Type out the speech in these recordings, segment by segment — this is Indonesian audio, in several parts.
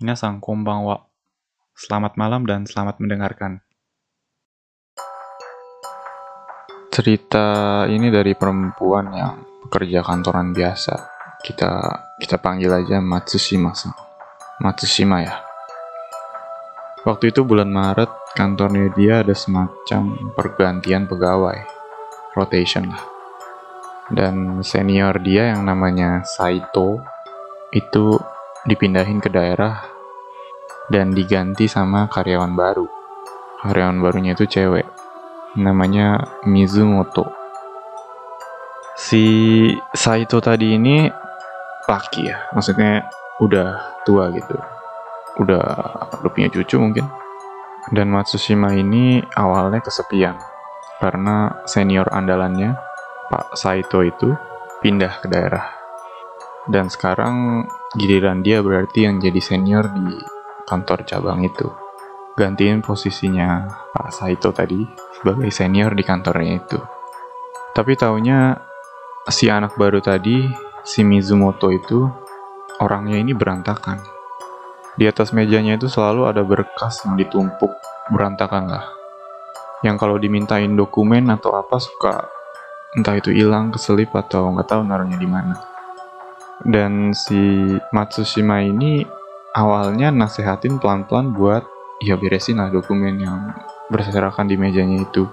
Minasang konbanwa. Selamat malam dan selamat mendengarkan. Cerita ini dari perempuan yang bekerja kantoran biasa. Kita kita panggil aja Matsushima. Matsushima ya. Waktu itu bulan Maret, kantornya dia ada semacam pergantian pegawai. Rotation lah. Dan senior dia yang namanya Saito itu dipindahin ke daerah dan diganti sama karyawan baru. Karyawan barunya itu cewek. Namanya Mizumoto. Si Saito tadi ini laki ya, maksudnya udah tua gitu. Udah, udah cucu mungkin. Dan Matsushima ini awalnya kesepian karena senior andalannya Pak Saito itu pindah ke daerah. Dan sekarang giliran dia berarti yang jadi senior di kantor cabang itu. Gantiin posisinya Pak Saito tadi sebagai senior di kantornya itu. Tapi taunya si anak baru tadi, si Mizumoto itu, orangnya ini berantakan. Di atas mejanya itu selalu ada berkas yang ditumpuk, berantakan lah. Yang kalau dimintain dokumen atau apa suka entah itu hilang, keselip atau nggak tahu naruhnya di mana. Dan si Matsushima ini awalnya nasehatin pelan-pelan buat ya beresin lah dokumen yang berserakan di mejanya itu.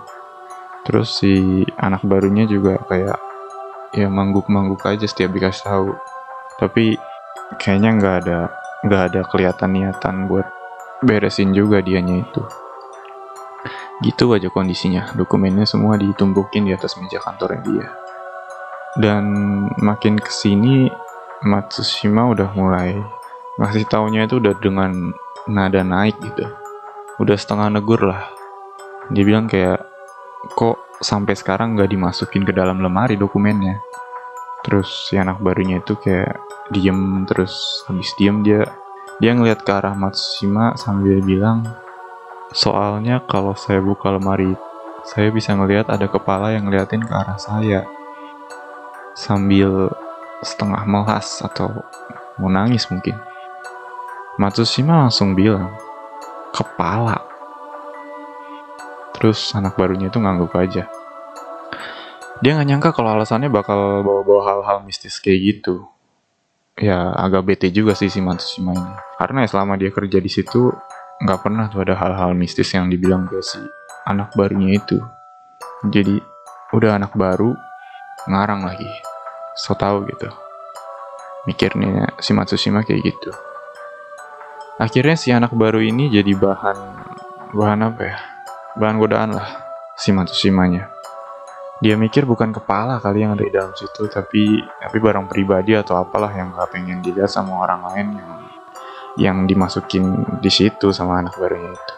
Terus si anak barunya juga kayak ya mangguk-mangguk aja setiap dikasih tahu. Tapi kayaknya nggak ada nggak ada kelihatan niatan buat beresin juga dianya itu. Gitu aja kondisinya, dokumennya semua ditumpukin di atas meja kantornya dia. Dan makin ke sini Matsushima udah mulai ngasih taunya itu udah dengan nada naik gitu. Udah setengah negur lah. Dia bilang kayak, kok sampai sekarang nggak dimasukin ke dalam lemari dokumennya. Terus si anak barunya itu kayak diem terus habis diem dia dia ngeliat ke arah Matsushima sambil bilang soalnya kalau saya buka lemari saya bisa ngelihat ada kepala yang ngeliatin ke arah saya sambil setengah melas atau mau nangis mungkin Matsushima langsung bilang kepala. Terus anak barunya itu ngangguk aja. Dia nggak nyangka kalau alasannya bakal bawa-bawa hal-hal mistis kayak gitu. Ya agak bete juga sih si Matsushima ini. Karena ya selama dia kerja di situ nggak pernah tuh ada hal-hal mistis yang dibilang ke si anak barunya itu. Jadi udah anak baru ngarang lagi. So tau gitu. Mikirnya si Matsushima kayak gitu akhirnya si anak baru ini jadi bahan bahan apa ya? Bahan godaan lah si Matsushima-nya. Dia mikir bukan kepala kali yang ada di dalam situ tapi tapi barang pribadi atau apalah yang gak pengen dilihat sama orang lain yang yang dimasukin di situ sama anak barunya itu.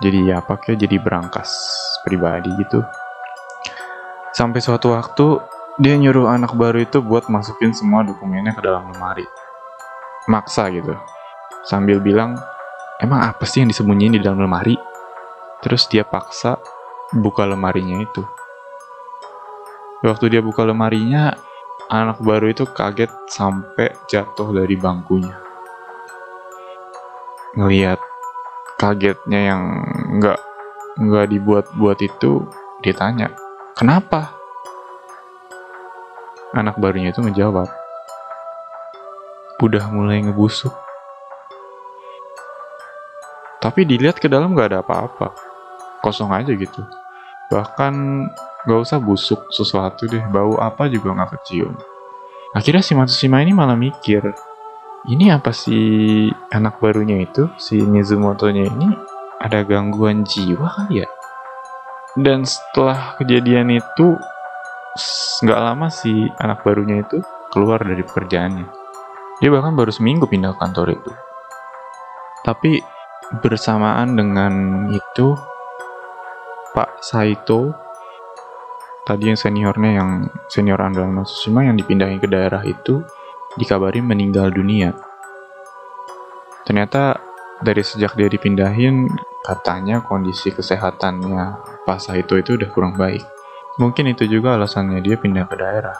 Jadi ya pakai jadi berangkas pribadi gitu. Sampai suatu waktu dia nyuruh anak baru itu buat masukin semua dokumennya ke dalam lemari. Maksa gitu sambil bilang emang apa sih yang disembunyiin di dalam lemari terus dia paksa buka lemarinya itu Waktu dia buka lemarinya, anak baru itu kaget sampai jatuh dari bangkunya. Ngeliat kagetnya yang nggak nggak dibuat-buat itu, dia tanya, kenapa? Anak barunya itu ngejawab, udah mulai ngebusuk. Tapi dilihat ke dalam nggak ada apa-apa, kosong aja gitu. Bahkan Gak usah busuk sesuatu deh, bau apa juga gak kecium. Akhirnya si Matsushima ini malah mikir, ini apa sih anak barunya itu, si Mizumoto-nya ini ada gangguan jiwa kali ya? Dan setelah kejadian itu, nggak lama si anak barunya itu keluar dari pekerjaannya. Dia bahkan baru seminggu pindah kantor itu. Tapi bersamaan dengan itu, Pak Saito tadi yang seniornya yang senior andalan Matsushima yang dipindahin ke daerah itu dikabarin meninggal dunia. Ternyata dari sejak dia dipindahin katanya kondisi kesehatannya Pak Saito itu udah kurang baik. Mungkin itu juga alasannya dia pindah ke daerah.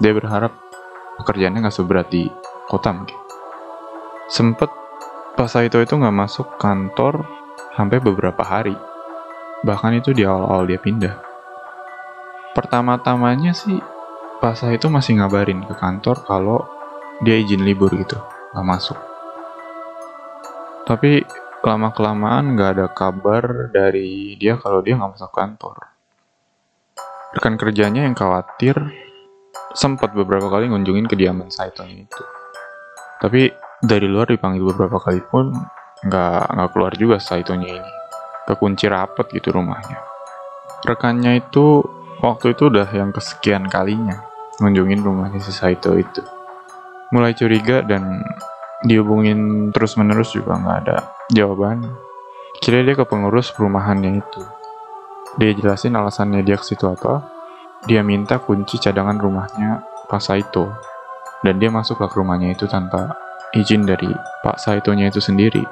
Dia berharap pekerjaannya nggak seberat di kota mungkin. Sempet Pak Saito itu nggak masuk kantor sampai beberapa hari. Bahkan itu di awal-awal dia pindah. Pertama-tamanya sih Pak Saito masih ngabarin ke kantor kalau dia izin libur gitu, nggak masuk. Tapi lama-kelamaan nggak ada kabar dari dia kalau dia nggak masuk kantor. Rekan kerjanya yang khawatir sempat beberapa kali ngunjungin kediaman Saito itu. Tapi dari luar dipanggil beberapa kali pun nggak nggak keluar juga Saitonya ini. Kekunci rapet gitu rumahnya. Rekannya itu waktu itu udah yang kesekian kalinya ngunjungin rumahnya si Saito itu. Mulai curiga dan dihubungin terus menerus juga nggak ada jawaban. Kira dia ke pengurus perumahannya itu. Dia jelasin alasannya dia ke situ apa. Dia minta kunci cadangan rumahnya Pak Saito. Dan dia masuk ke rumahnya itu tanpa izin dari Pak Saitonya itu sendiri.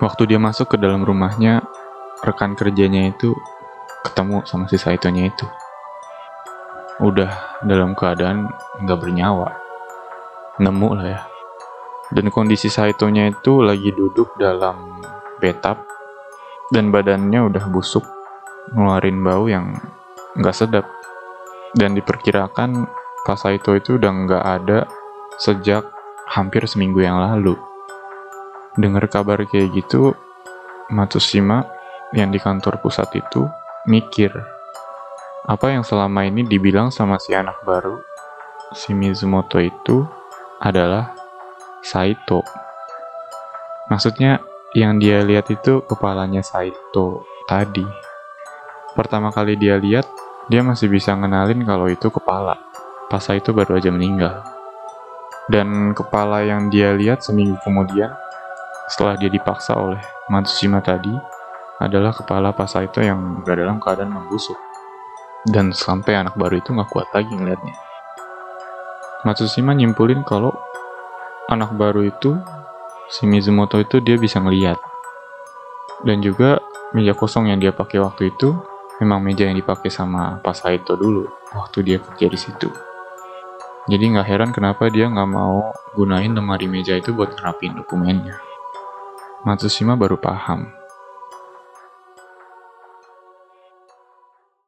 Waktu dia masuk ke dalam rumahnya, rekan kerjanya itu ketemu sama si Saitonya itu. Udah dalam keadaan nggak bernyawa. Nemu lah ya. Dan kondisi Saitonya itu lagi duduk dalam betap dan badannya udah busuk, ngeluarin bau yang nggak sedap. Dan diperkirakan Pak Saito itu udah nggak ada sejak hampir seminggu yang lalu. Dengar kabar kayak gitu, Matsushima yang di kantor pusat itu mikir apa yang selama ini dibilang sama si anak baru, si Mizumoto itu adalah Saito. Maksudnya yang dia lihat itu kepalanya Saito tadi. Pertama kali dia lihat, dia masih bisa ngenalin kalau itu kepala. Pas Saito baru aja meninggal. Dan kepala yang dia lihat seminggu kemudian, setelah dia dipaksa oleh Matsushima tadi, adalah kepala Pasaito yang berada dalam keadaan membusuk. Dan sampai anak baru itu nggak kuat lagi ngeliatnya. Matsushima nyimpulin kalau anak baru itu, si Mizumoto itu dia bisa ngeliat. Dan juga meja kosong yang dia pakai waktu itu memang meja yang dipakai sama Pasaito dulu waktu dia kerja di situ. Jadi nggak heran kenapa dia nggak mau gunain lemari meja itu buat ngerapin dokumennya. Matsushima baru paham